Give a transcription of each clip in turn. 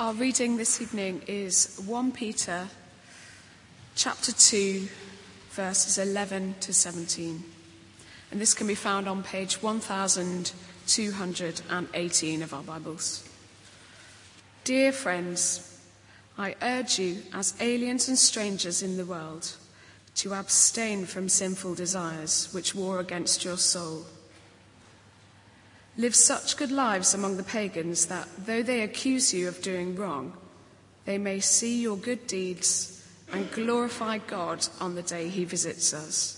Our reading this evening is 1 Peter chapter 2 verses 11 to 17. And this can be found on page 1218 of our Bibles. Dear friends, I urge you as aliens and strangers in the world to abstain from sinful desires which war against your soul. Live such good lives among the pagans that, though they accuse you of doing wrong, they may see your good deeds and glorify God on the day he visits us.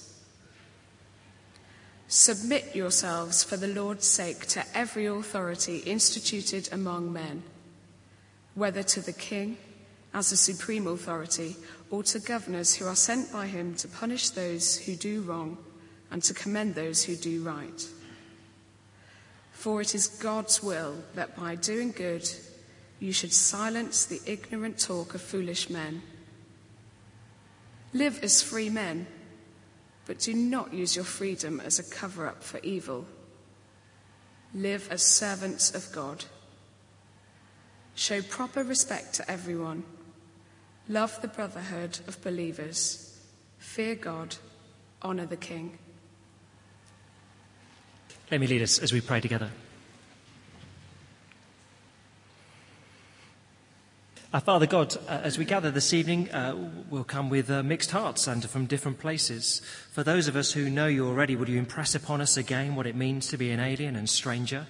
Submit yourselves for the Lord's sake to every authority instituted among men, whether to the king as the supreme authority or to governors who are sent by him to punish those who do wrong and to commend those who do right. For it is God's will that by doing good you should silence the ignorant talk of foolish men. Live as free men, but do not use your freedom as a cover up for evil. Live as servants of God. Show proper respect to everyone. Love the brotherhood of believers. Fear God. Honour the King. Let me lead us as we pray together. Our Father God, uh, as we gather this evening, uh, we'll come with uh, mixed hearts and from different places. For those of us who know you already, would you impress upon us again what it means to be an alien and stranger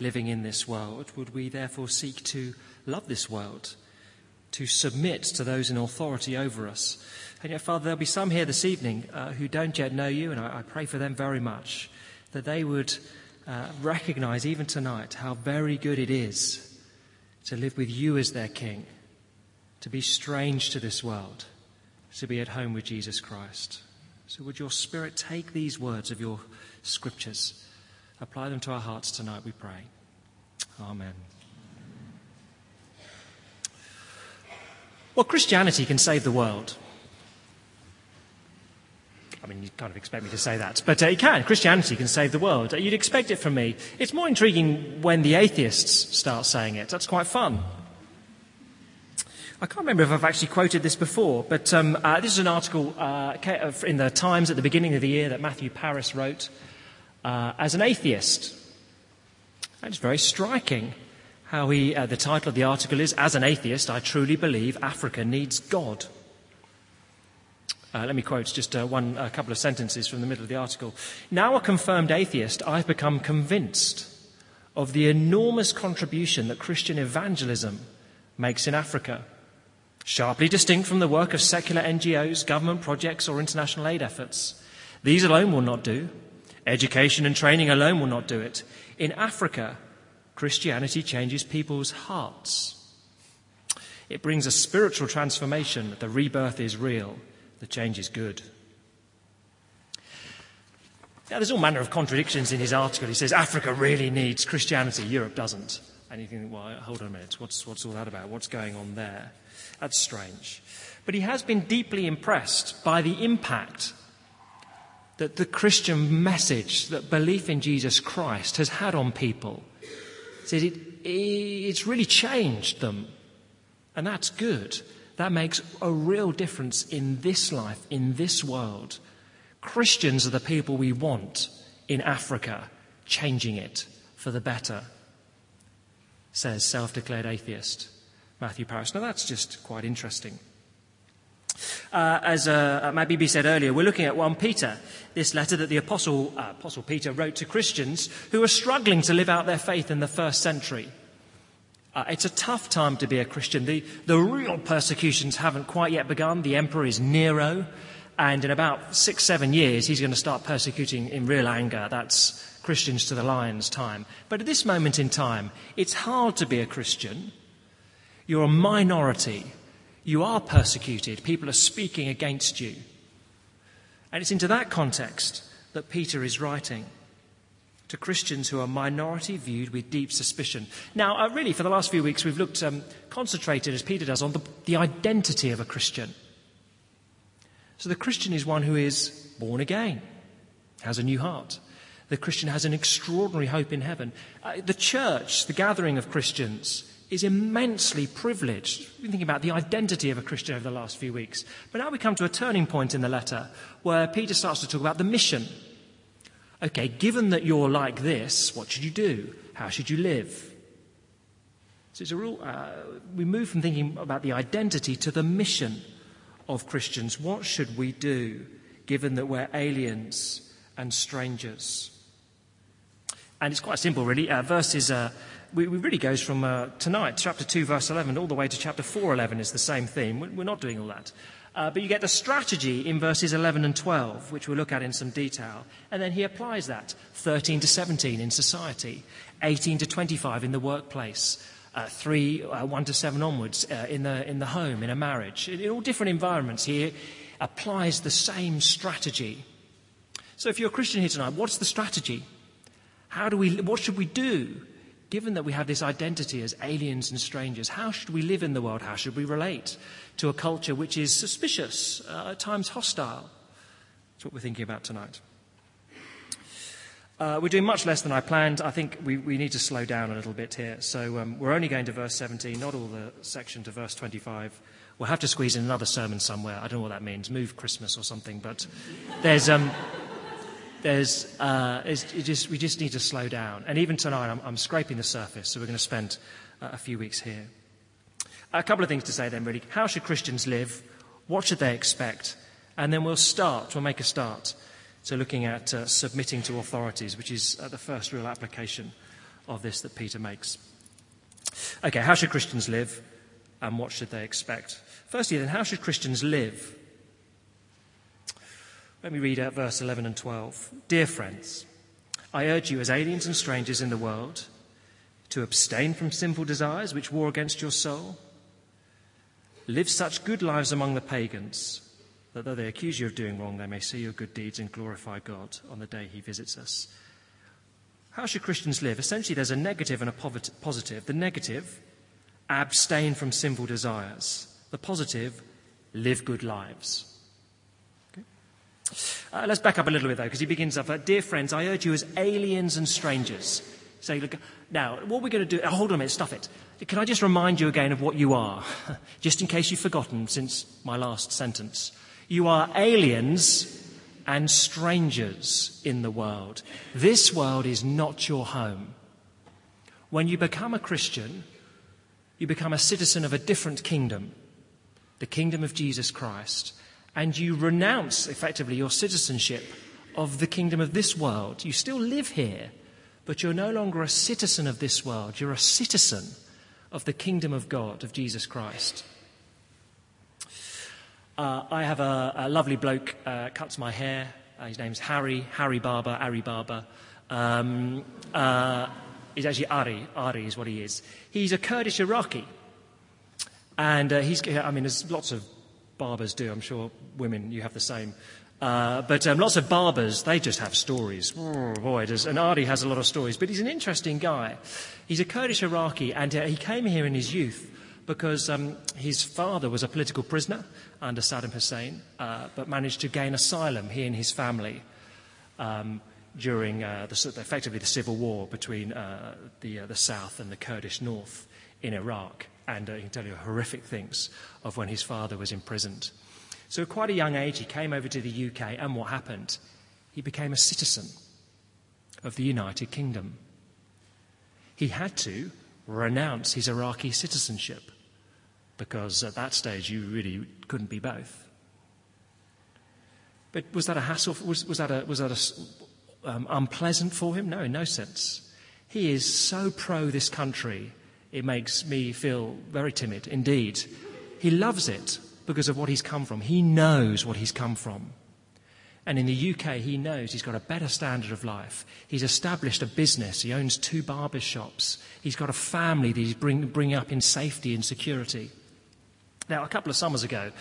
living in this world? Would we therefore seek to love this world, to submit to those in authority over us? And yet, Father, there'll be some here this evening uh, who don't yet know you, and I, I pray for them very much that they would uh, recognize even tonight how very good it is to live with you as their King, to be strange to this world, to be at home with Jesus Christ. So, would your Spirit take these words of your scriptures, apply them to our hearts tonight, we pray. Amen. Well, Christianity can save the world. I mean, you kind of expect me to say that, but uh, it can. Christianity can save the world. Uh, you'd expect it from me. It's more intriguing when the atheists start saying it. That's quite fun. I can't remember if I've actually quoted this before, but um, uh, this is an article uh, in the Times at the beginning of the year that Matthew Parris wrote uh, as an atheist. And it's very striking how he, uh, the title of the article is, As an Atheist, I Truly Believe Africa Needs God. Uh, let me quote just uh, one, a couple of sentences from the middle of the article. Now a confirmed atheist, I've become convinced of the enormous contribution that Christian evangelism makes in Africa, sharply distinct from the work of secular NGOs, government projects, or international aid efforts. These alone will not do. Education and training alone will not do it. In Africa, Christianity changes people's hearts. It brings a spiritual transformation. The rebirth is real. The change is good. Now, there's all manner of contradictions in his article. He says Africa really needs Christianity, Europe doesn't. And you think, well, hold on a minute, what's, what's all that about? What's going on there? That's strange. But he has been deeply impressed by the impact that the Christian message, that belief in Jesus Christ has had on people. He says it, it's really changed them. And that's good. That makes a real difference in this life, in this world. Christians are the people we want in Africa, changing it for the better, says self declared atheist Matthew Parris. Now, that's just quite interesting. Uh, as uh, Mabibi said earlier, we're looking at 1 Peter, this letter that the Apostle, uh, Apostle Peter wrote to Christians who were struggling to live out their faith in the first century. Uh, it's a tough time to be a Christian. The, the real persecutions haven't quite yet begun. The emperor is Nero, and in about six, seven years, he's going to start persecuting in real anger. That's Christians to the lions time. But at this moment in time, it's hard to be a Christian. You're a minority. You are persecuted. People are speaking against you. And it's into that context that Peter is writing to Christians who are minority viewed with deep suspicion. Now, uh, really, for the last few weeks, we've looked, um, concentrated, as Peter does, on the, the identity of a Christian. So the Christian is one who is born again, has a new heart. The Christian has an extraordinary hope in heaven. Uh, the church, the gathering of Christians, is immensely privileged. We've been thinking about the identity of a Christian over the last few weeks. But now we come to a turning point in the letter where Peter starts to talk about the mission. Okay, given that you're like this, what should you do? How should you live? So it's a real, uh, we move from thinking about the identity to the mission of Christians. What should we do given that we're aliens and strangers? And it's quite simple, really. Uh, verses, uh, we, we, really goes from uh, tonight, chapter 2, verse 11, all the way to chapter 4, 11 is the same theme. We're not doing all that. Uh, but you get the strategy in verses 11 and 12, which we'll look at in some detail. And then he applies that 13 to 17 in society, 18 to 25 in the workplace, uh, 3, uh, 1 to 7 onwards uh, in, the, in the home, in a marriage. In, in all different environments, he applies the same strategy. So if you're a Christian here tonight, what's the strategy? How do we, what should we do? Given that we have this identity as aliens and strangers, how should we live in the world? How should we relate to a culture which is suspicious, uh, at times hostile? That's what we're thinking about tonight. Uh, we're doing much less than I planned. I think we, we need to slow down a little bit here. So um, we're only going to verse 17, not all the section to verse 25. We'll have to squeeze in another sermon somewhere. I don't know what that means. Move Christmas or something. But there's. Um, there's, uh, just, we just need to slow down. And even tonight, I'm, I'm scraping the surface, so we're going to spend uh, a few weeks here. A couple of things to say then, really. How should Christians live? What should they expect? And then we'll start, we'll make a start to looking at uh, submitting to authorities, which is uh, the first real application of this that Peter makes. Okay, how should Christians live? And what should they expect? Firstly, then, how should Christians live? Let me read out verse 11 and 12. Dear friends, I urge you as aliens and strangers in the world to abstain from sinful desires which war against your soul. Live such good lives among the pagans that though they accuse you of doing wrong, they may see your good deeds and glorify God on the day he visits us. How should Christians live? Essentially, there's a negative and a positive. The negative, abstain from sinful desires. The positive, live good lives. Uh, let's back up a little bit, though, because he begins off, uh, Dear friends, I urge you as aliens and strangers. Say, look, now, what we're going to do, oh, hold on a minute, stuff it. Can I just remind you again of what you are? just in case you've forgotten since my last sentence. You are aliens and strangers in the world. This world is not your home. When you become a Christian, you become a citizen of a different kingdom, the kingdom of Jesus Christ and you renounce effectively your citizenship of the kingdom of this world. You still live here, but you're no longer a citizen of this world. You're a citizen of the kingdom of God, of Jesus Christ. Uh, I have a, a lovely bloke uh, cuts my hair. Uh, his name's Harry, Harry Barber, Ari Barber. Um, uh, he's actually Ari. Ari is what he is. He's a Kurdish Iraqi. And uh, he's, I mean, there's lots of barbers do. I'm sure women, you have the same. Uh, but um, lots of barbers, they just have stories. Oh, boy, does, and Ardi has a lot of stories. But he's an interesting guy. He's a Kurdish Iraqi, and uh, he came here in his youth because um, his father was a political prisoner under Saddam Hussein, uh, but managed to gain asylum, he and his family, um, during uh, the, effectively the civil war between uh, the, uh, the south and the Kurdish north in Iraq and uh, he can tell you horrific things of when his father was imprisoned. So, at quite a young age, he came over to the UK, and what happened? He became a citizen of the United Kingdom. He had to renounce his Iraqi citizenship because at that stage you really couldn't be both. But was that a hassle? Was, was that, a, was that a, um, unpleasant for him? No, in no sense. He is so pro this country it makes me feel very timid indeed. He loves it because of what he's come from. He knows what he's come from. And in the UK, he knows he's got a better standard of life. He's established a business. He owns two barber shops. He's got a family that he's bring, bringing up in safety and security. Now, a couple of summers ago,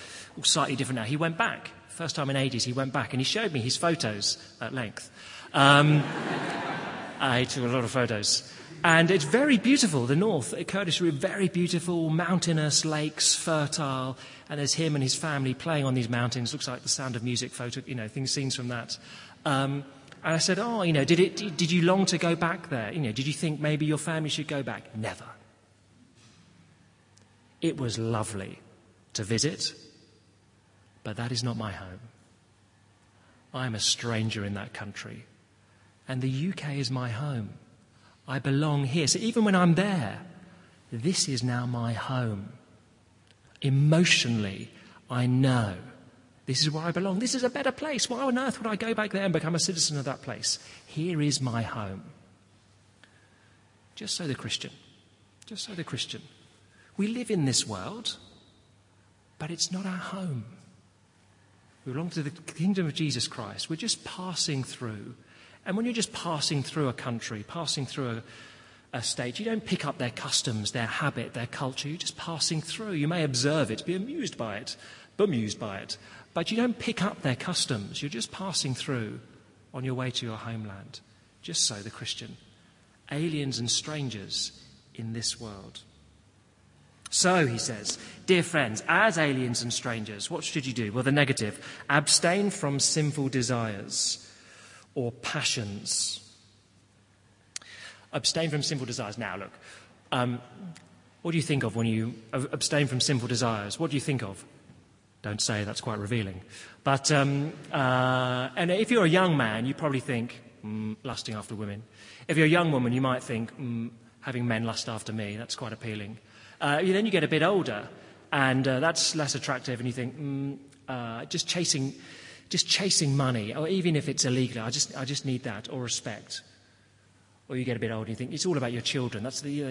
slightly different now, he went back. First time in ages, he went back and he showed me his photos at length. Um, I took a lot of photos. And it's very beautiful, the north, Kurdish, very beautiful, mountainous lakes, fertile. And there's him and his family playing on these mountains. Looks like the sound of music photo, you know, things, scenes from that. Um, and I said, Oh, you know, did, it, did you long to go back there? You know, did you think maybe your family should go back? Never. It was lovely to visit, but that is not my home. I am a stranger in that country, and the UK is my home. I belong here. So even when I'm there, this is now my home. Emotionally, I know this is where I belong. This is a better place. Why on earth would I go back there and become a citizen of that place? Here is my home. Just so the Christian, just so the Christian. We live in this world, but it's not our home. We belong to the kingdom of Jesus Christ. We're just passing through. And when you're just passing through a country, passing through a, a state, you don't pick up their customs, their habit, their culture. You're just passing through. You may observe it, be amused by it, bemused by it. But you don't pick up their customs. You're just passing through on your way to your homeland. Just so, the Christian. Aliens and strangers in this world. So, he says, dear friends, as aliens and strangers, what should you do? Well, the negative abstain from sinful desires or passions. Abstain from sinful desires. Now, look, um, what do you think of when you abstain from sinful desires? What do you think of? Don't say, that's quite revealing. But, um, uh, and if you're a young man, you probably think, mm, lusting after women. If you're a young woman, you might think, mm, having men lust after me, that's quite appealing. Uh, then you get a bit older, and uh, that's less attractive, and you think, mm, uh, just chasing, just chasing money, or even if it's illegal, I just, I just need that, or respect or you get a bit older and you think it's all about your children. That's the,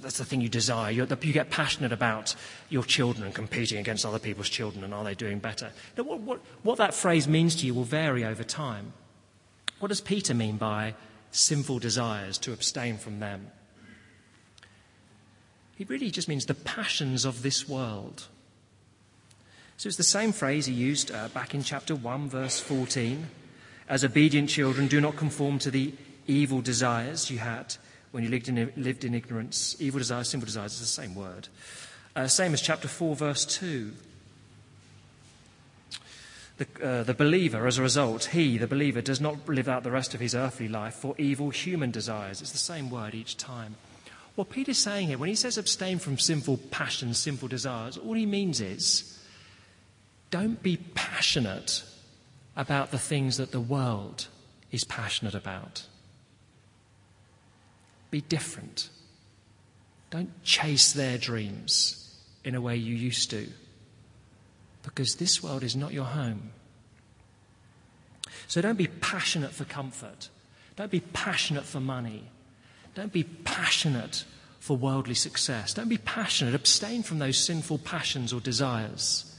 that's the thing you desire. you you get passionate about your children and competing against other people's children and are they doing better. Now, what, what, what that phrase means to you will vary over time. What does Peter mean by sinful desires, to abstain from them? He really just means the passions of this world. So it's the same phrase he used uh, back in chapter 1, verse 14. As obedient children, do not conform to the evil desires you had when you lived in, lived in ignorance. Evil desires, sinful desires is the same word. Uh, same as chapter 4, verse 2. The, uh, the believer, as a result, he, the believer, does not live out the rest of his earthly life for evil human desires. It's the same word each time. What Peter's saying here, when he says abstain from sinful passions, sinful desires, all he means is don't be passionate about the things that the world is passionate about. Be different. Don't chase their dreams in a way you used to, because this world is not your home. So don't be passionate for comfort. Don't be passionate for money. Don't be passionate for worldly success. Don't be passionate. Abstain from those sinful passions or desires.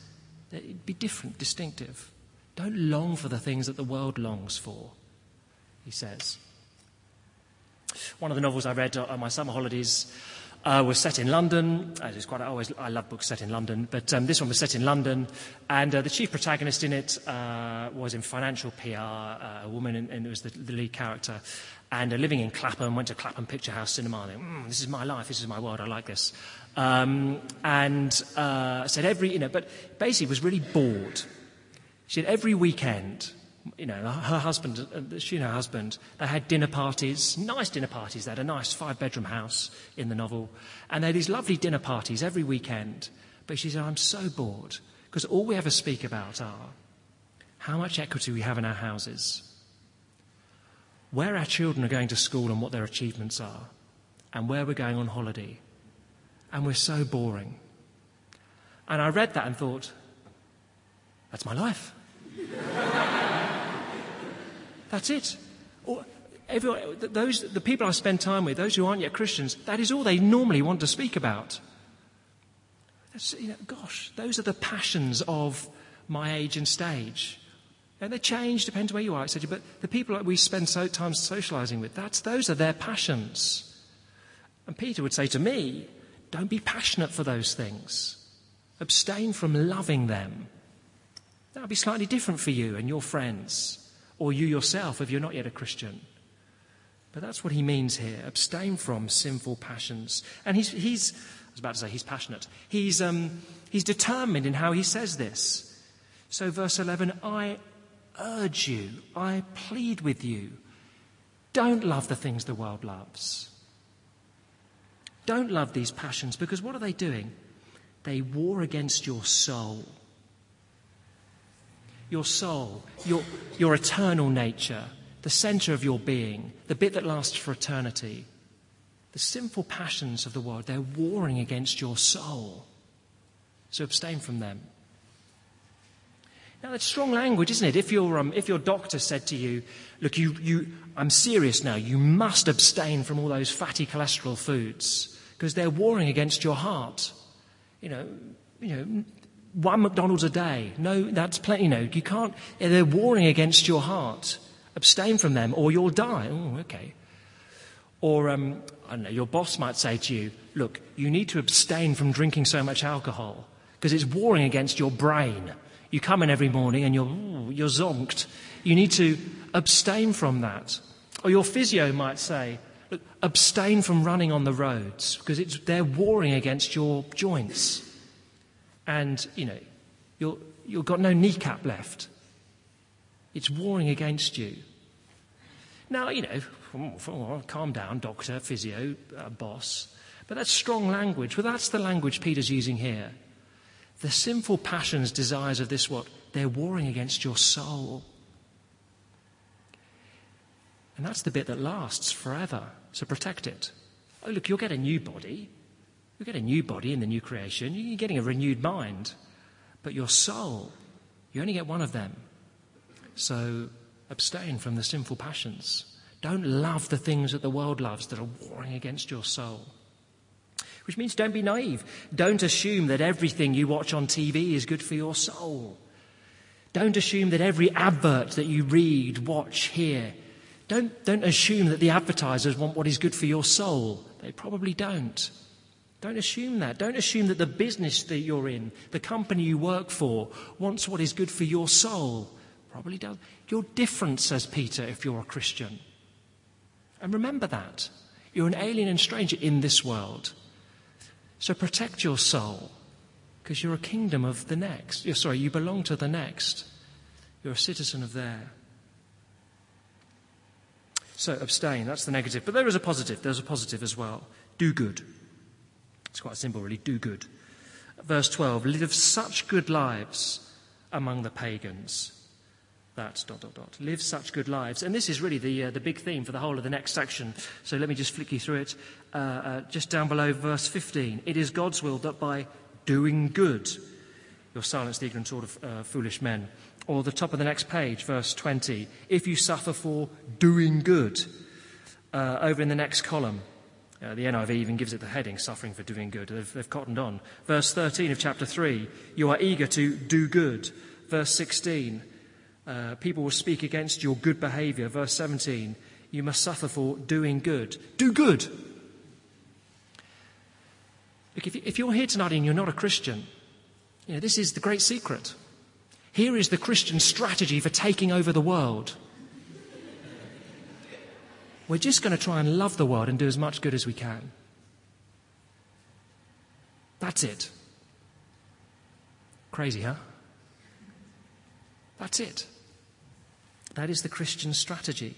Be different, distinctive. Don't long for the things that the world longs for, he says. One of the novels I read on my summer holidays uh, was set in London. Uh, it's quite, I always I love books set in London, but um, this one was set in London, and uh, the chief protagonist in it uh, was in financial PR, uh, a woman, and, and, it was the, the lead character, and uh, living in Clapham, went to Clapham Picture House Cinema. And mm, this is my life, this is my world, I like this, um, and said every, you know, but basically was really bored. She said every weekend you know, her husband, uh, she and her husband, they had dinner parties, nice dinner parties. They had a nice five bedroom house in the novel. And they had these lovely dinner parties every weekend. But she said, I'm so bored because all we ever speak about are how much equity we have in our houses, where our children are going to school and what their achievements are, and where we're going on holiday. And we're so boring. And I read that and thought, that's my life. That's it. Or everyone, those, the people I spend time with, those who aren't yet Christians, that is all they normally want to speak about. You know, gosh, those are the passions of my age and stage. And they change, depends where you are, etc. But the people that we spend so time socializing with, that's, those are their passions. And Peter would say to me, don't be passionate for those things. Abstain from loving them. That would be slightly different for you and your friends or you yourself if you're not yet a Christian. But that's what he means here abstain from sinful passions. And he's, he's I was about to say he's passionate. He's, um, he's determined in how he says this. So, verse 11 I urge you, I plead with you, don't love the things the world loves. Don't love these passions because what are they doing? they war against your soul. Your soul, your, your eternal nature, the center of your being, the bit that lasts for eternity. The sinful passions of the world, they're warring against your soul. So abstain from them. Now, that's strong language, isn't it? If, your um, if your doctor said to you, Look, you, you, I'm serious now, you must abstain from all those fatty cholesterol foods because they're warring against your heart. You know, you know, one McDonald's a day. No, that's plenty. You know, you can't, they're warring against your heart. Abstain from them or you'll die. Oh, okay. Or, um, I don't know, your boss might say to you, Look, you need to abstain from drinking so much alcohol because it's warring against your brain. You come in every morning and you're, ooh, you're zonked. You need to abstain from that. Or your physio might say, abstain from running on the roads because it's, they're warring against your joints. And, you know, you're, you've got no kneecap left. It's warring against you. Now, you know, calm down, doctor, physio, uh, boss. But that's strong language. Well, that's the language Peter's using here. The sinful passions, desires of this what? They're warring against your soul. And that's the bit that lasts forever. So protect it. Oh, look, you'll get a new body. You'll get a new body in the new creation. You're getting a renewed mind. But your soul, you only get one of them. So abstain from the sinful passions. Don't love the things that the world loves that are warring against your soul. Which means don't be naive. Don't assume that everything you watch on TV is good for your soul. Don't assume that every advert that you read, watch, hear, don't, don't assume that the advertisers want what is good for your soul. They probably don't. Don't assume that. Don't assume that the business that you're in, the company you work for, wants what is good for your soul. Probably does. You're different, says Peter, if you're a Christian. And remember that. You're an alien and stranger in this world. So protect your soul because you're a kingdom of the next. You're, sorry, you belong to the next. You're a citizen of there. So abstain, that's the negative. But there is a positive. There's a positive as well. Do good. It's quite simple, really. Do good. Verse 12 live such good lives among the pagans. That dot dot dot. Live such good lives. And this is really the, uh, the big theme for the whole of the next section. So let me just flick you through it. Uh, uh, just down below verse 15. It is God's will that by doing good, you'll silence the ignorant sort of uh, foolish men. Or the top of the next page, verse 20. If you suffer for doing good. Uh, over in the next column, uh, the NIV even gives it the heading, Suffering for Doing Good. They've, they've cottoned on. Verse 13 of chapter 3, You are eager to do good. Verse 16, uh, People will speak against your good behavior. Verse 17, You must suffer for doing good. Do good. Look, if, if you're here tonight and you're not a Christian, you know, this is the great secret. Here is the Christian strategy for taking over the world. We're just going to try and love the world and do as much good as we can. That's it. Crazy, huh? That's it. That is the Christian strategy.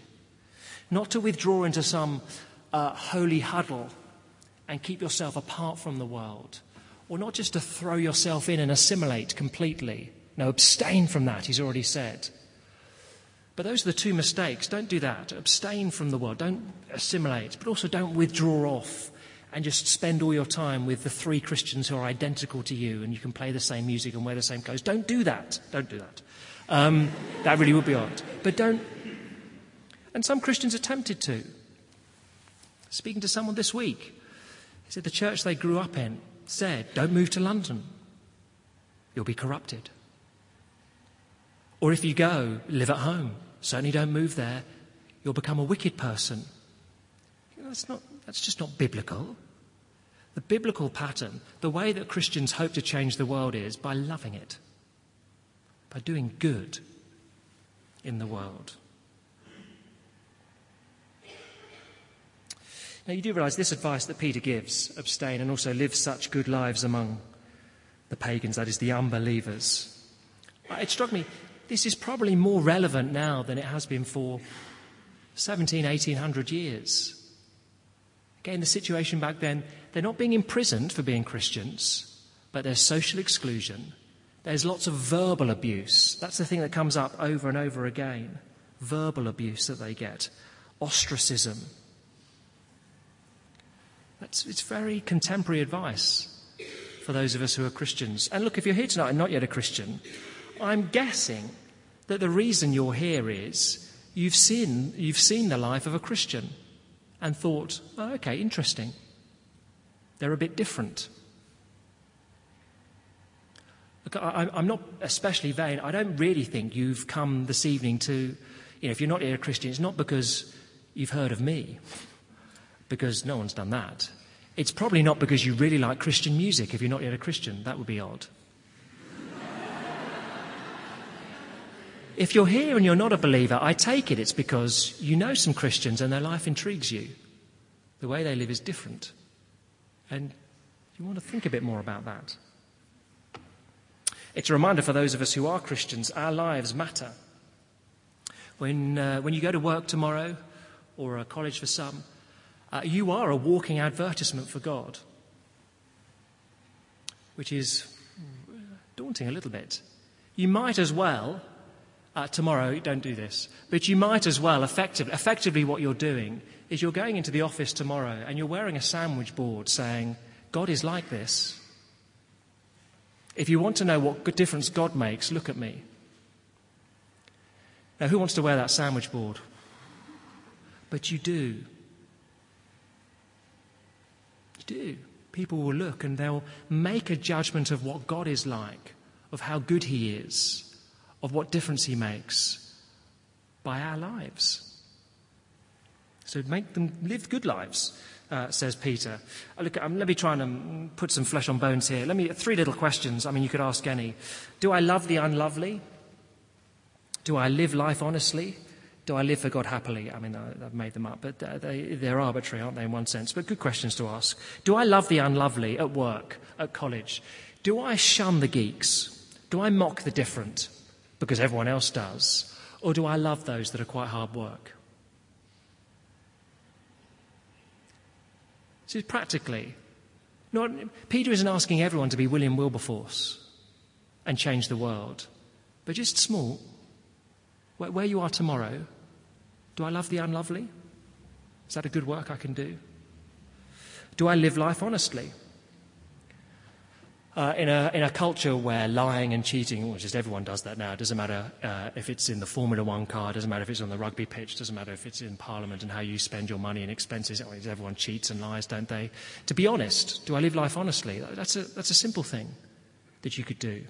Not to withdraw into some uh, holy huddle and keep yourself apart from the world, or not just to throw yourself in and assimilate completely, no, abstain from that, he's already said. But those are the two mistakes. Don't do that. Abstain from the world. Don't assimilate, but also don't withdraw off and just spend all your time with the three Christians who are identical to you and you can play the same music and wear the same clothes. Don't do that. Don't do that. Um, that really would be odd. But don't. And some Christians are tempted to. Speaking to someone this week, he said the church they grew up in said, Don't move to London. You'll be corrupted. Or if you go, live at home. Certainly don't move there. You'll become a wicked person. That's, not, that's just not biblical. The biblical pattern, the way that Christians hope to change the world is by loving it, by doing good in the world. Now, you do realize this advice that Peter gives abstain and also live such good lives among the pagans, that is, the unbelievers. It struck me this is probably more relevant now than it has been for 17, 1800 years. Again, the situation back then, they're not being imprisoned for being Christians, but there's social exclusion. There's lots of verbal abuse. That's the thing that comes up over and over again verbal abuse that they get, ostracism. That's, it's very contemporary advice for those of us who are Christians. And look, if you're here tonight and not yet a Christian, I'm guessing that the reason you're here is you've seen, you've seen the life of a Christian and thought, oh, okay, interesting. They're a bit different. I, I'm not especially vain. I don't really think you've come this evening to, you know, if you're not here a Christian, it's not because you've heard of me, because no one's done that. It's probably not because you really like Christian music if you're not yet a Christian. That would be odd. If you're here and you're not a believer, I take it it's because you know some Christians and their life intrigues you. The way they live is different. And you want to think a bit more about that. It's a reminder for those of us who are Christians, our lives matter. When, uh, when you go to work tomorrow, or a college for some, uh, you are a walking advertisement for God, which is daunting a little bit. You might as well, uh, tomorrow, don't do this, but you might as well, effectively, effectively, what you're doing is you're going into the office tomorrow and you're wearing a sandwich board saying, God is like this. If you want to know what difference God makes, look at me. Now, who wants to wear that sandwich board? But you do You do. People will look and they'll make a judgment of what God is like, of how good He is, of what difference He makes by our lives. So make them live good lives, uh, says Peter. Uh, look, um, let me try and um, put some flesh on bones here. Let me three little questions. I mean, you could ask any. Do I love the unlovely? Do I live life honestly? Do I live for God happily? I mean, I've made them up, but uh, they, they're arbitrary, aren't they, in one sense? But good questions to ask. Do I love the unlovely at work, at college? Do I shun the geeks? Do I mock the different because everyone else does? Or do I love those that are quite hard work? See, practically, not, Peter isn't asking everyone to be William Wilberforce and change the world, but just small. Where, where you are tomorrow, do I love the unlovely? Is that a good work I can do? Do I live life honestly? Uh, in, a, in a culture where lying and cheating, well, just everyone does that now, it doesn't matter uh, if it's in the Formula One car, doesn't matter if it's on the rugby pitch, it doesn't matter if it's in Parliament and how you spend your money and expenses. everyone cheats and lies, don't they? To be honest, do I live life honestly? That's a, that's a simple thing that you could do.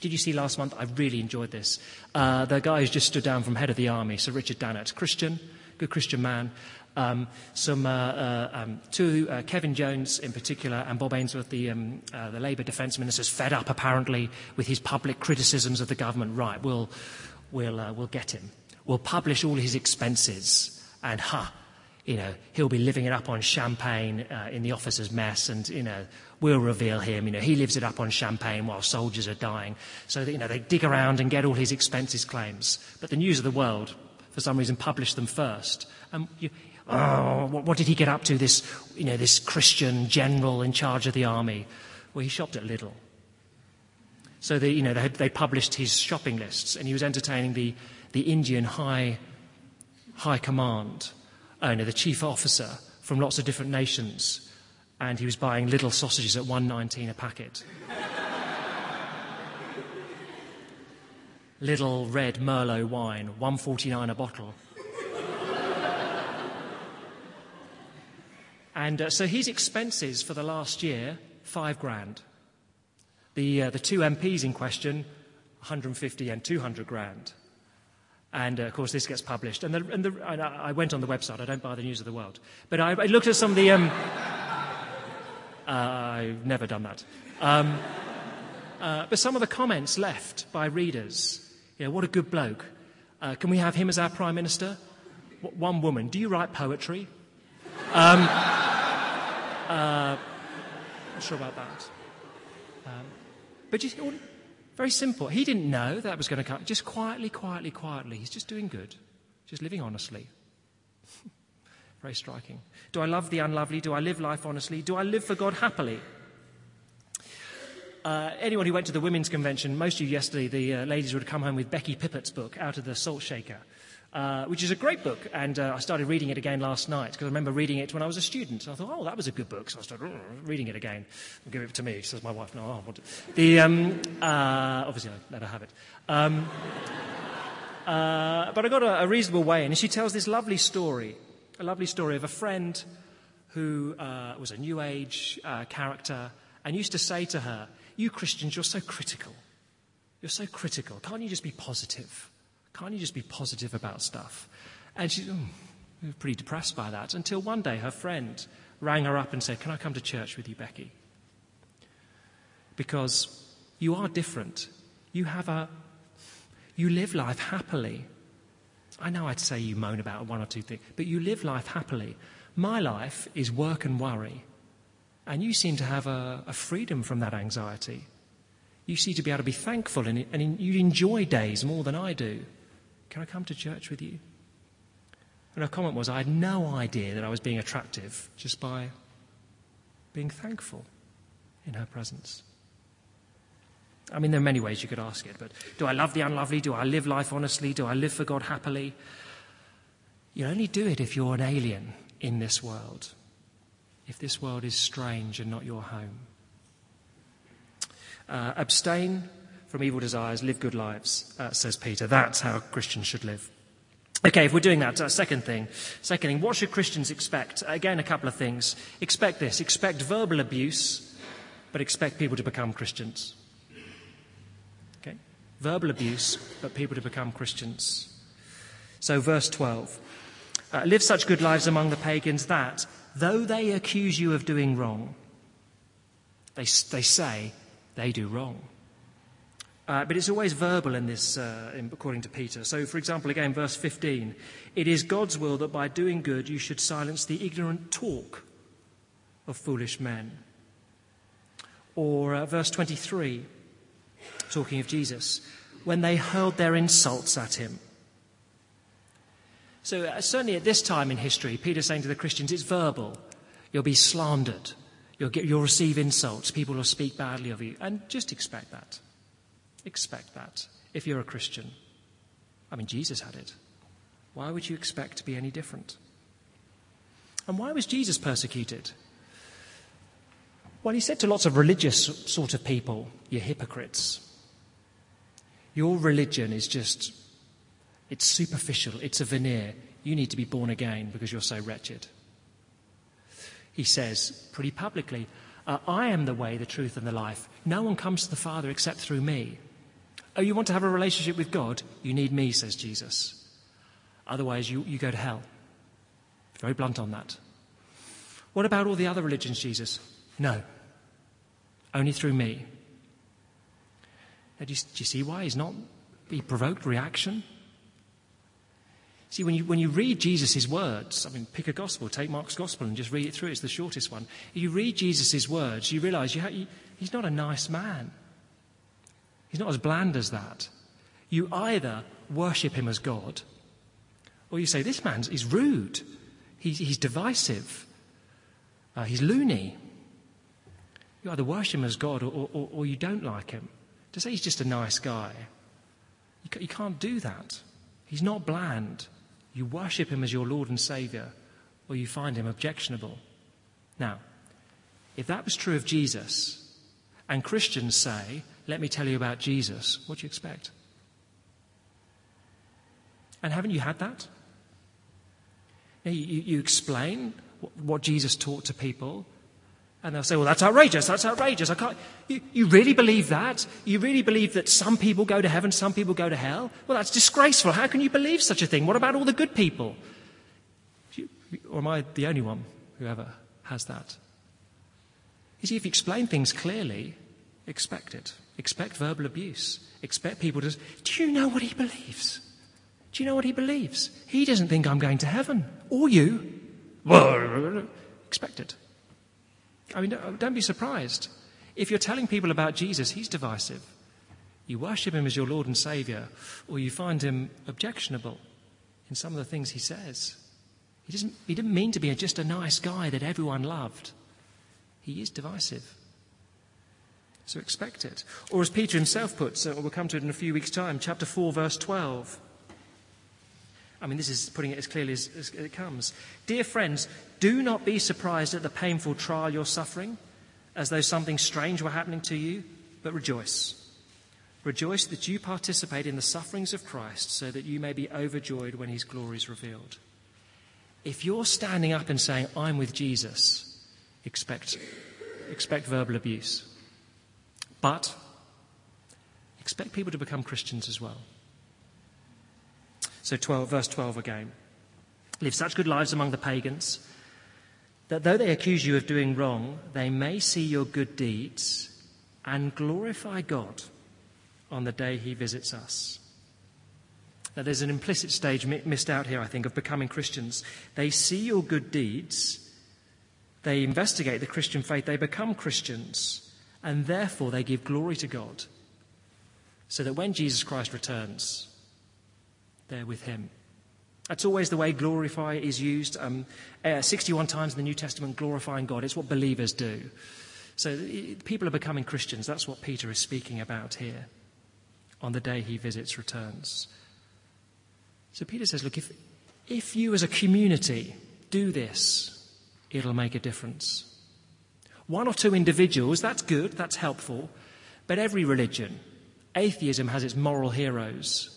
Did you see last month? I really enjoyed this. Uh, the guy who's just stood down from head of the army, Sir Richard Dannatt, Christian, good Christian man. Um, some uh, uh, um, two, uh, Kevan Jones in particular, and Bob Ainsworth, the, um, the Labour Defence Minister, is fed up apparently with his public criticisms of the government. Right, we'll, we'll, we'll get him. We'll publish all his expenses, and ha, you know, he'll be living it up on champagne uh, in the officers' mess, and you know, we'll reveal him. You know, he lives it up on champagne while soldiers are dying. So that, you know, they dig around and get all his expenses claims. But the News of the World, for some reason, published them first. And you, oh, what, what did he get up to? This, you know, this Christian general in charge of the army. Well, he shopped at Lidl. So they, you know, they, they published his shopping lists, and he was entertaining the, the Indian high, high command owner, the chief officer from lots of different nations, and he was buying little sausages at 119 a packet. little red Merlot wine, 149 a bottle. And uh, so his expenses for the last year, five grand. The, uh, the two MPs in question, 150 and 200 grand. And uh, of course, this gets published. And, the, and, the, and, I went on the website. I don't buy the news of the world, but I, I looked at some of the. Um, uh, I've never done that. Um, uh, but some of the comments left by readers. You know, what a good bloke. Uh, can we have him as our prime minister? One woman. Do you write poetry? Um, uh, not sure about that. Um, but you, very simple. He didn't know that was going to come. Just quietly, quietly, quietly. He's just doing good, just living honestly. Very striking. Do I love the unlovely? Do I live life honestly? Do I live for God happily? uh, anyone who went to the women's convention, most of you yesterday, the uh, ladies would come home with Becky Pippert's book, Out of the Salt Shaker, uh, which is a great book. And uh, I started reading it again last night because I remember reading it when I was a student. I thought, oh, that was a good book. So I started uh, reading it again. Give it to me, says my wife. No, I want it. The, um, uh, obviously, I let her have it. Um, but I got a, a reasonable way in. And she tells this lovely story, a lovely story of a friend who was a New Age character and used to say to her, You Christians, you're so critical. You're so critical. Can't you just be positive? Can't you just be positive about stuff? And she's oh, hmm, pretty depressed by that until one day her friend rang her up and said, Can I come to church with you, Becky? Because you are different. You have a. You live life happily. I know I'd say you moan about one or two things, but you live life happily. My life is work and worry. And you seem to have a, a freedom from that anxiety. You seem to be able to be thankful and, and you enjoy days more than I do. Can I come to church with you? And her comment was, I had no idea that I was being attractive just by being thankful in her presence. I mean, there are many ways you could ask it, but do I love the unlovely? Do I live life honestly? Do I live for God happily? You only do it if you're an alien in this world if this world is strange and not your home. Uh, abstain from evil desires, live good lives, uh, says Peter. That's how Christians should live. Okay, if we're doing that, uh, second thing. Second thing, what should Christians expect? Again, a couple of things. Expect this expect verbal abuse, but expect people to become Christians. Okay? Verbal abuse, but people to become Christians. So, verse 12. Uh, live such good lives among the pagans that, though they accuse you of doing wrong, they, they say they do wrong. Uh, but it's always verbal in this, uh, in, according to Peter. So, for example, again, verse 15 it is God's will that by doing good you should silence the ignorant talk of foolish men. Or uh, verse 23, talking of Jesus, when they hurled their insults at him. So, uh, certainly at this time in history, Peter's saying to the Christians, it's verbal. You'll be slandered. You'll, get, you'll receive insults. People will speak badly of you. And just expect that. Expect that if you're a Christian. I mean, Jesus had it. Why would you expect to be any different? And why was Jesus persecuted? Well, he said to lots of religious sort of people, You're hypocrites. Your religion is just it's superficial, it's a veneer. You need to be born again because you're so wretched. He says pretty publicly, uh, I am the way, the truth, and the life. No one comes to the Father except through me. Oh, you want to have a relationship with God? You need me, says Jesus. Otherwise, you, you go to hell. Very blunt on that. What about all the other religions, Jesus? No. Only through me. Now, do, you, do you see why he's not? He provoked reaction. See, when you, when you read Jesus' words, I mean, pick a gospel, take Mark's gospel and just read it through. It's the shortest one. You read Jesus' words, you realize you ha- he's not a nice man. He's not as bland as that. You either worship him as God, or you say, this man is rude. He's, he's divisive. Uh, he's loony. You either worship him as God or, or, or, you don't like him. To say he's just a nice guy, you, you can't do that. He's not bland. You worship him as your Lord and Saviour, or you find him objectionable. Now, if that was true of Jesus, and Christians say, Let me tell you about Jesus, what do you expect? And haven't you had that? You, you, explain what Jesus taught to people, and they'll say, well, that's outrageous, that's outrageous. I can't. You, you, really believe that? You really believe that some people go to heaven, some people go to hell? Well, that's disgraceful. How can you believe such a thing? What about all the good people? You, or am I the only one who ever has that? You see, if you explain things clearly, expect it. Expect verbal abuse. Expect people to. Do you know what he believes? Do you know what he believes? He doesn't think I'm going to heaven. Or you. Expect it. I mean, don't be surprised. If you're telling people about Jesus, he's divisive. You worship him as your Lord and Saviour, or you find him objectionable in some of the things he says. He, doesn't, he didn't mean to be just a nice guy that everyone loved. He is divisive. So expect it. Or as Peter himself puts, uh, we'll come to it in a few weeks' time, chapter 4, verse 12. I mean, this is putting it as clearly as, as it comes. Dear friends, do not be surprised at the painful trial you're suffering, as though something strange were happening to you, but rejoice. Rejoice that you participate in the sufferings of Christ, so that you may be overjoyed when his glory is revealed. If you're standing up and saying, I'm with Jesus, expect, expect verbal abuse. But expect people to become Christians as well. So 12, verse 12 again. Live such good lives among the pagans that though they accuse you of doing wrong, they may see your good deeds and glorify God on the day he visits us. Now, there's an implicit stage missed out here, I think, of becoming Christians. They see your good deeds, they investigate the Christian faith, they become Christians, and therefore they give glory to God. So that when Jesus Christ returns, they're with him. That's always the way glorify is used. Um, uh, 61 times in the New Testament, glorifying God. It's what believers do. So people are becoming Christians. That's what Peter is speaking about here on the day he visits, returns. So Peter says, look, if, if you as a community do this, it'll make a difference. One or two individuals, that's good, that's helpful, but every religion, atheism has its moral heroes.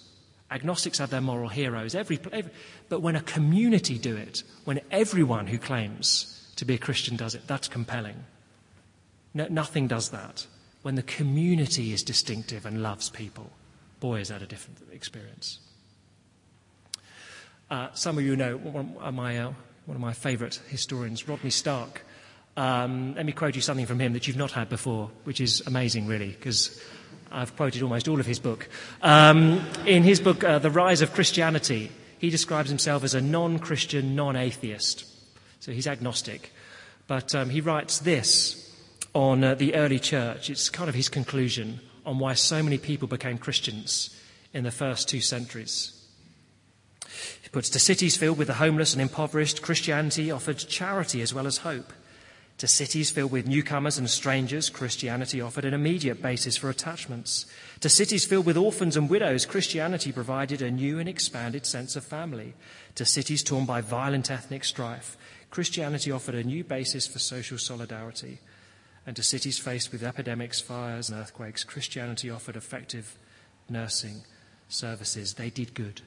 Agnostics have their moral heroes. Every, every, but when a community do it, when everyone who claims to be a Christian does it, that's compelling. No, nothing does that. When the community is distinctive and loves people, boy, is that a different experience. Uh, some of you know one of my, uh, one of my favourite historians, Rodney Stark. Um, let me quote you something from him that you've not had before, which is amazing, really, because I've quoted almost all of his book. Um, in his book, uh, The Rise of Christianity, he describes himself as a non Christian, non atheist. So he's agnostic. But um, he writes this on uh, the early church. It's kind of his conclusion on why so many people became Christians in the first two centuries. He puts to cities filled with the homeless and impoverished, Christianity offered charity as well as hope. To cities filled with newcomers and strangers, Christianity offered an immediate basis for attachments. To cities filled with orphans and widows, Christianity provided a new and expanded sense of family. To cities torn by violent ethnic strife, Christianity offered a new basis for social solidarity. And to cities faced with epidemics, fires, and earthquakes, Christianity offered effective nursing services. They did good.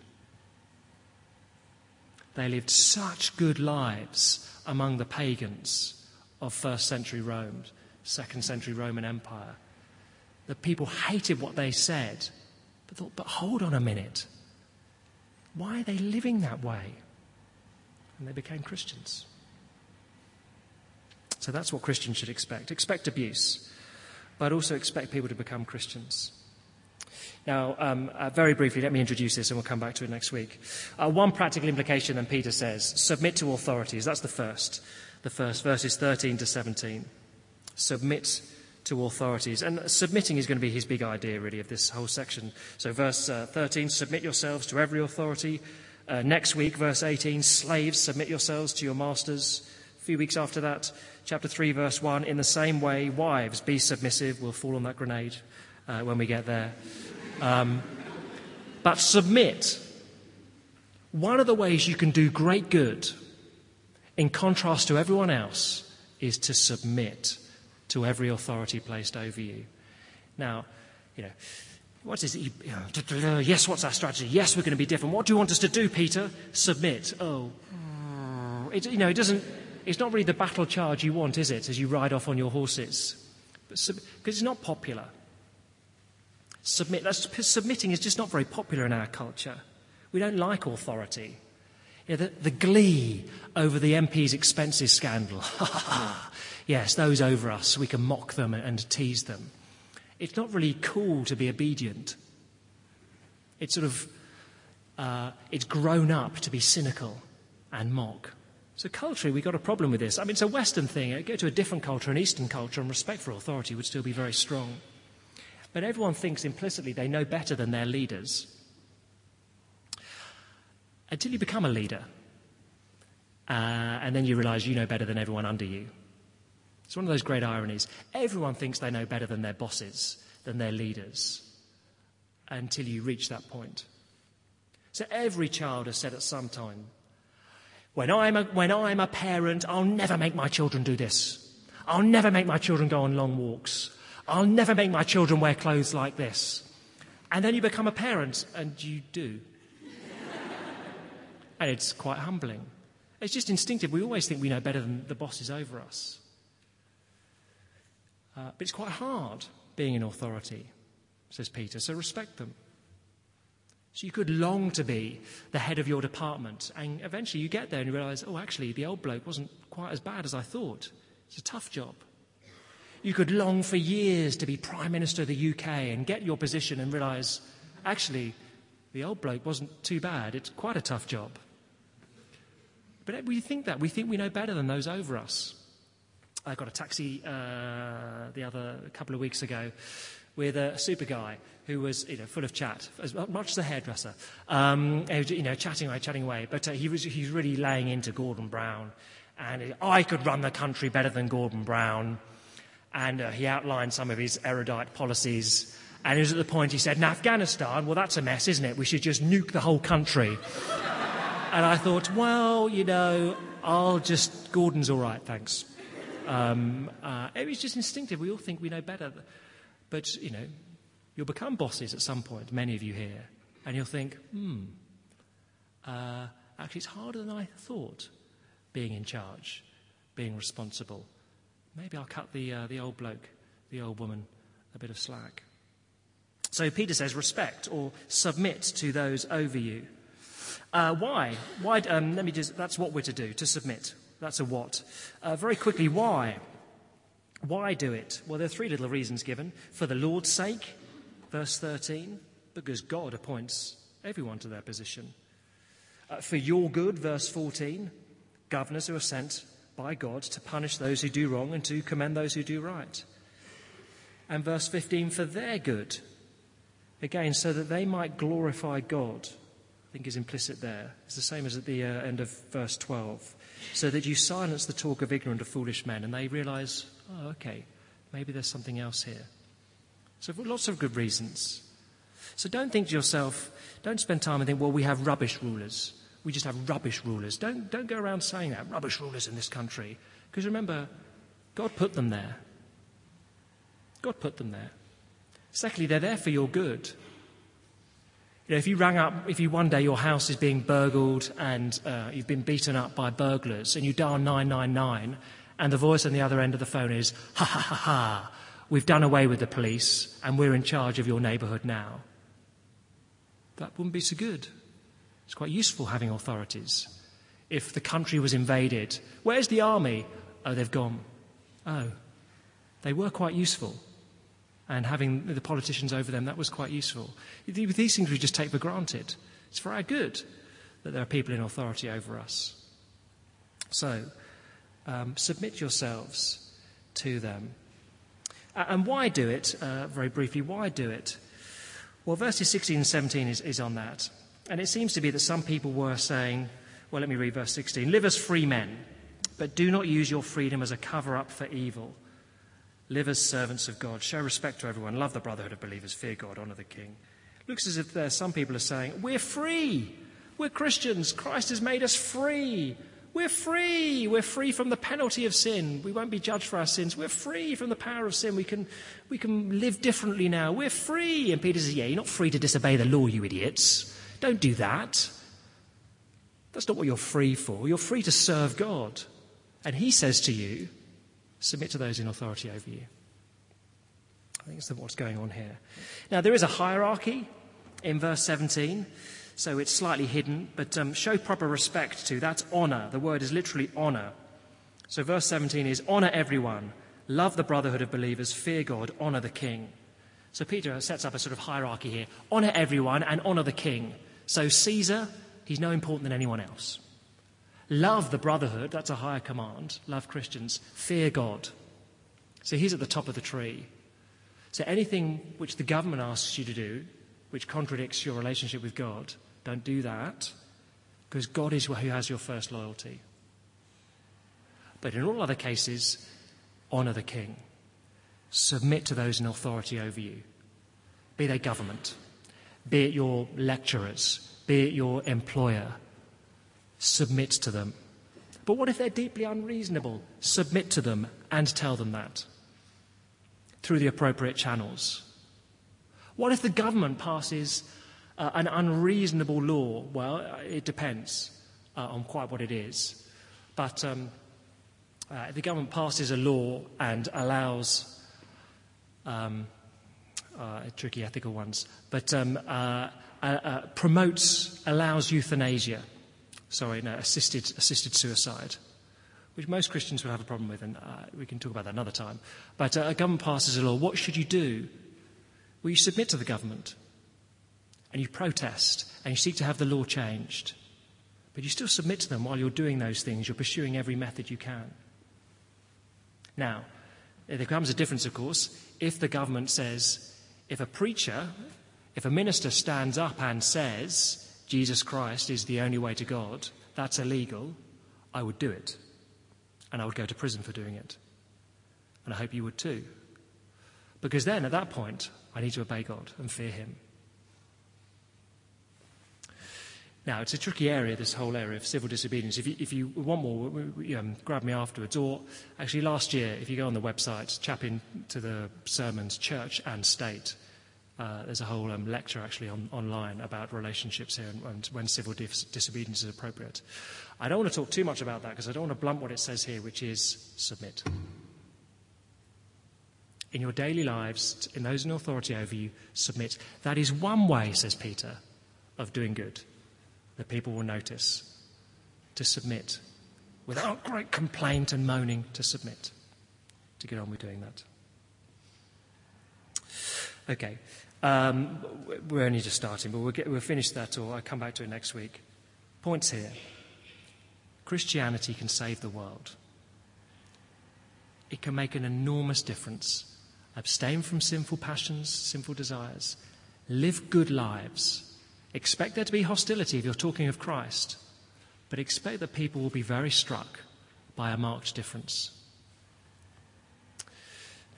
They lived such good lives among the pagans of first century Rome, second century Roman Empire, The people hated what they said, but thought, but hold on a minute. Why are they living that way? And they became Christians. So that's what Christians should expect. Expect abuse, but also expect people to become Christians. Now, um, uh, very briefly, let me introduce this and we'll come back to it next week. Uh, one practical implication, then Peter says submit to authorities. That's the first the first verses 13 to 17. Submit to authorities. And submitting is going to be his big idea, really, of this whole section. So, verse uh, 13, submit yourselves to every authority. Uh, next week, verse 18, slaves, submit yourselves to your masters. A few weeks after that, chapter 3, verse 1, in the same way, wives, be submissive. We'll fall on that grenade uh, when we get there. Um, but submit. One of the ways you can do great good in contrast to everyone else, is to submit to every authority placed over you. Now, you know, what is it? Yes, what's our strategy? Yes, we're going to be different. What do you want us to do, Peter? Submit. Oh, it, you know, it doesn't. It's not really the battle charge you want, is it? As you ride off on your horses, because it's not popular. Submit. That's, submitting is just not very popular in our culture. We don't like authority. The, the glee over the MP's expenses scandal. yes, those over us, we can mock them and tease them. It's not really cool to be obedient. It's sort of, uh, it's grown up to be cynical and mock. So culturally, we've got a problem with this. I mean, it's a Western thing. Go to a different culture, an Eastern culture, and respect for authority would still be very strong. But everyone thinks implicitly they know better than their leaders until you become a leader. Uh, and then you realize you know better than everyone under you. It's one of those great ironies. Everyone thinks they know better than their bosses, than their leaders, until you reach that point. So every child has said at some time, when I'm, a, when I'm a parent, I'll never make my children do this. I'll never make my children go on long walks. I'll never make my children wear clothes like this. And then you become a parent, and you do. And it's quite humbling. It's just instinctive. We always think we know better than the bosses over us. Uh, but it's quite hard being in authority, says Peter, so respect them. So you could long to be the head of your department, and eventually you get there and you realize, oh, actually, the old bloke wasn't quite as bad as I thought. It's a tough job. You could long for years to be Prime Minister of the UK and get your position and realize, actually, the old bloke wasn't too bad. It's quite a tough job. But we think that. We think we know better than those over us. I got a taxi uh, the other a couple of weeks ago with a super guy who was you know, full of chat, as much as a hairdresser. Um, you know, chatting away, chatting away. But uh, he, was, he was really laying into Gordon Brown. And I could run the country better than Gordon Brown. And uh, he outlined some of his erudite policies. And it was at the point he said, in Afghanistan, well, that's a mess, isn't it? We should just nuke the whole country. And I thought, well, you know, I'll just, Gordon's all right, thanks. Um, uh, it was just instinctive. We all think we know better. But, you know, you'll become bosses at some point, many of you here, and you'll think, hmm, uh, actually, it's harder than I thought being in charge, being responsible. Maybe I'll cut the, uh, the old bloke, the old woman, a bit of slack. So Peter says, respect or submit to those over you. Uh, why? Why? Um, let me just, that's what we're to do, to submit. That's a what. Uh, very quickly, why? Why do it? Well, there are three little reasons given. For the Lord's sake, verse 13, because God appoints everyone to their position. Uh, for your good, verse 14, governors who are sent by God to punish those who do wrong and to commend those who do right. And verse 15, for their good, again, so that they might glorify God, think is implicit there. It's the same as at the uh, end of verse 12 so that you silence the talk of ignorant or foolish men and they realize, oh, okay, maybe there's something else here. So, for lots of good reasons. So, don't think to yourself, don't spend time and think, well, we have rubbish rulers. We just have rubbish rulers. Don't, don't go around saying that, rubbish rulers in this country. Because remember, God put them there. God put them there. Secondly, they're there for your good. You know, if you rang up, if you one day your house is being burgled and uh, you've been beaten up by burglars and you dial 999 and the voice on the other end of the phone is, ha ha ha ha, we've done away with the police and we're in charge of your neighbourhood now. That wouldn't be so good. It's quite useful having authorities. If the country was invaded, where's the army? Oh, they've gone. Oh, they were quite useful and having the politicians over them, that was quite useful. These things we just take for granted. It's for our good that there are people in authority over us. So, um, submit yourselves to them. And why do it? Uh, very briefly, why do it? Well, verses 16 and 17 is, is on that. And it seems to be that some people were saying, well, let me read verse 16 live as free men, but do not use your freedom as a cover up for evil. Live as servants of God. Show respect to everyone. Love the brotherhood of believers. Fear God. Honor the king. It looks as if there some people are saying, We're free. We're Christians. Christ has made us free. We're free. We're free from the penalty of sin. We won't be judged for our sins. We're free from the power of sin. We can, we can live differently now. We're free. And Peter says, Yeah, you're not free to disobey the law, you idiots. Don't do that. That's not what you're free for. You're free to serve God. And he says to you, Submit to those in authority over you. I think that's what's going on here. Now, there is a hierarchy in verse 17, so it's slightly hidden, but um, show proper respect to. That's honor. The word is literally honor. So, verse 17 is honor everyone, love the brotherhood of believers, fear God, honor the king. So, Peter sets up a sort of hierarchy here honor everyone and honor the king. So, Caesar, he's no important than anyone else. Love the brotherhood, that's a higher command. Love Christians. Fear God. So he's at the top of the tree. So anything which the government asks you to do, which contradicts your relationship with God, don't do that, because God is who has your first loyalty. But in all other cases, honour the king, submit to those in authority over you, be they government, be it your lecturers, be it your employer, submit to them. But what if they're deeply unreasonable? Submit to them and tell them that through the appropriate channels. What if the government passes uh, an unreasonable law? Well, it depends uh, on quite what it is. But um, uh, the government passes a law and allows um, uh, tricky ethical ones, but um, uh, uh, promotes, allows euthanasia. Sorry, no, assisted, assisted suicide, which most Christians will have a problem with, and uh, we can talk about that another time. But uh, a government passes a law. What should you do? Well, you submit to the government, and you protest, and you seek to have the law changed. But you still submit to them while you're doing those things. You're pursuing every method you can. Now, there comes a difference, of course, if the government says, if a preacher, if a minister stands up and says, Jesus Christ is the only way to God, that's illegal, I would do it. And I would go to prison for doing it. And I hope you would too. Because then, at that point, I need to obey God and fear Him. Now, it's a tricky area, this whole area of civil disobedience. If you, if you want more, um, grab me afterwards. Or actually, last year, if you go on the website, chap into the sermons, church and state, uh, there's a whole um, lecture actually on, online about relationships here and, and when civil dis- disobedience is appropriate. I don't want to talk too much about that because I don't want to blunt what it says here, which is submit. In your daily lives, in those in authority over you, submit. That is one way, says Peter, of doing good that people will notice. To submit. Without great complaint and moaning, to submit. To get on with doing that. Okay. Um, we're only just starting, but we'll, get, we'll finish that or I'll come back to it next week. Points here Christianity can save the world, it can make an enormous difference. Abstain from sinful passions, sinful desires, live good lives Expect there to be hostility if you're talking of Christ, but expect that people will be very struck by a marked difference.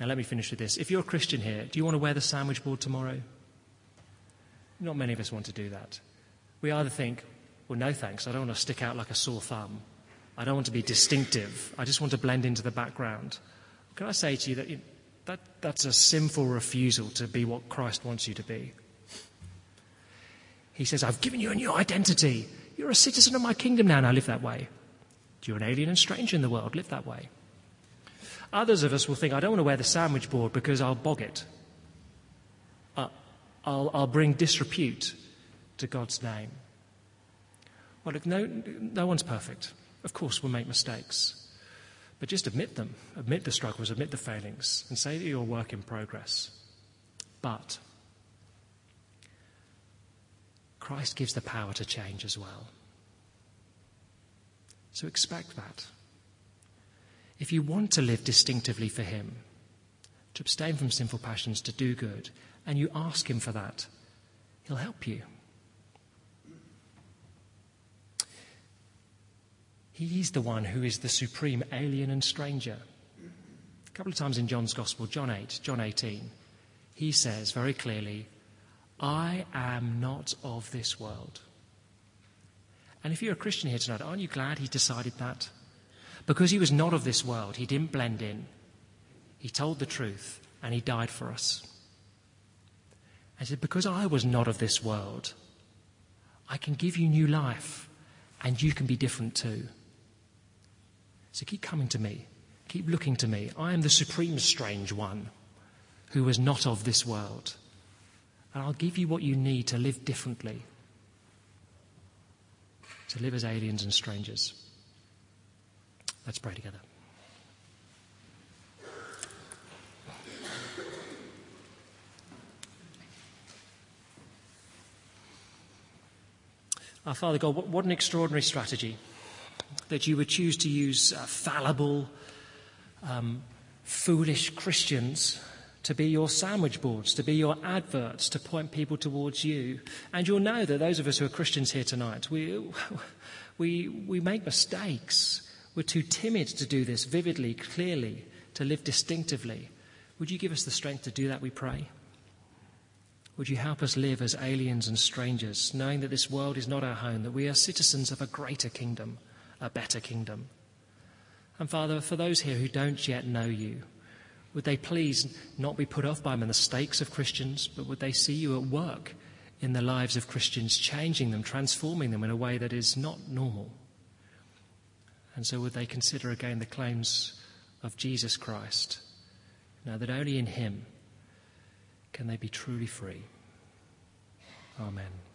Now, let me finish with this. If you're a Christian here, do you want to wear the sandwich board tomorrow? Not many of us want to do that. We either think, well, no thanks, I don't want to stick out like a sore thumb. I don't want to be distinctive. I just want to blend into the background. Can I say to you that, that that's a sinful refusal to be what Christ wants you to be? He says, I've given you a new identity. You're a citizen of my kingdom now. Now live that way. You're an alien and stranger in the world. Live that way. Others of us will think, I don't want to wear the sandwich board because I'll bog it. Uh, I'll, I'll bring disrepute to God's name. Well, look, no, no one's perfect. Of course, we'll make mistakes. But just admit them. Admit the struggles, admit the failings, and say that you're a work in progress. But Christ gives the power to change as well. So expect that. If you want to live distinctively for Him, to abstain from sinful passions, to do good, and you ask Him for that, He'll help you. He's the one who is the supreme alien and stranger. A couple of times in John's Gospel, John 8, John 18, he says very clearly, I am not of this world. And if you're a Christian here tonight, aren't you glad he decided that? Because he was not of this world, he didn't blend in. He told the truth and he died for us. I said, Because I was not of this world, I can give you new life and you can be different too. So keep coming to me. Keep looking to me. I am the supreme strange one who was not of this world and I'll give you what you need to live differently, to live as aliens and strangers. Let's pray together. Our Father God, what, an extraordinary strategy that you would choose to use uh, fallible, um, foolish Christians to be your sandwich boards, to be your adverts, to point people towards you. And you'll know that those of us who are Christians here tonight, we, we, we make mistakes. We're too timid to do this vividly, clearly, to live distinctively. Would you give us the strength to do that, we pray? Would you help us live as aliens and strangers, knowing that this world is not our home, that we are citizens of a greater kingdom, a better kingdom? And Father, for those here who don't yet know you, would they please not be put off by the mistakes of Christians, but would they see you at work in the lives of Christians, changing them, transforming them in a way that is not normal? And so would they consider again the claims of Jesus Christ, now that only in Him can they be truly free. Amen.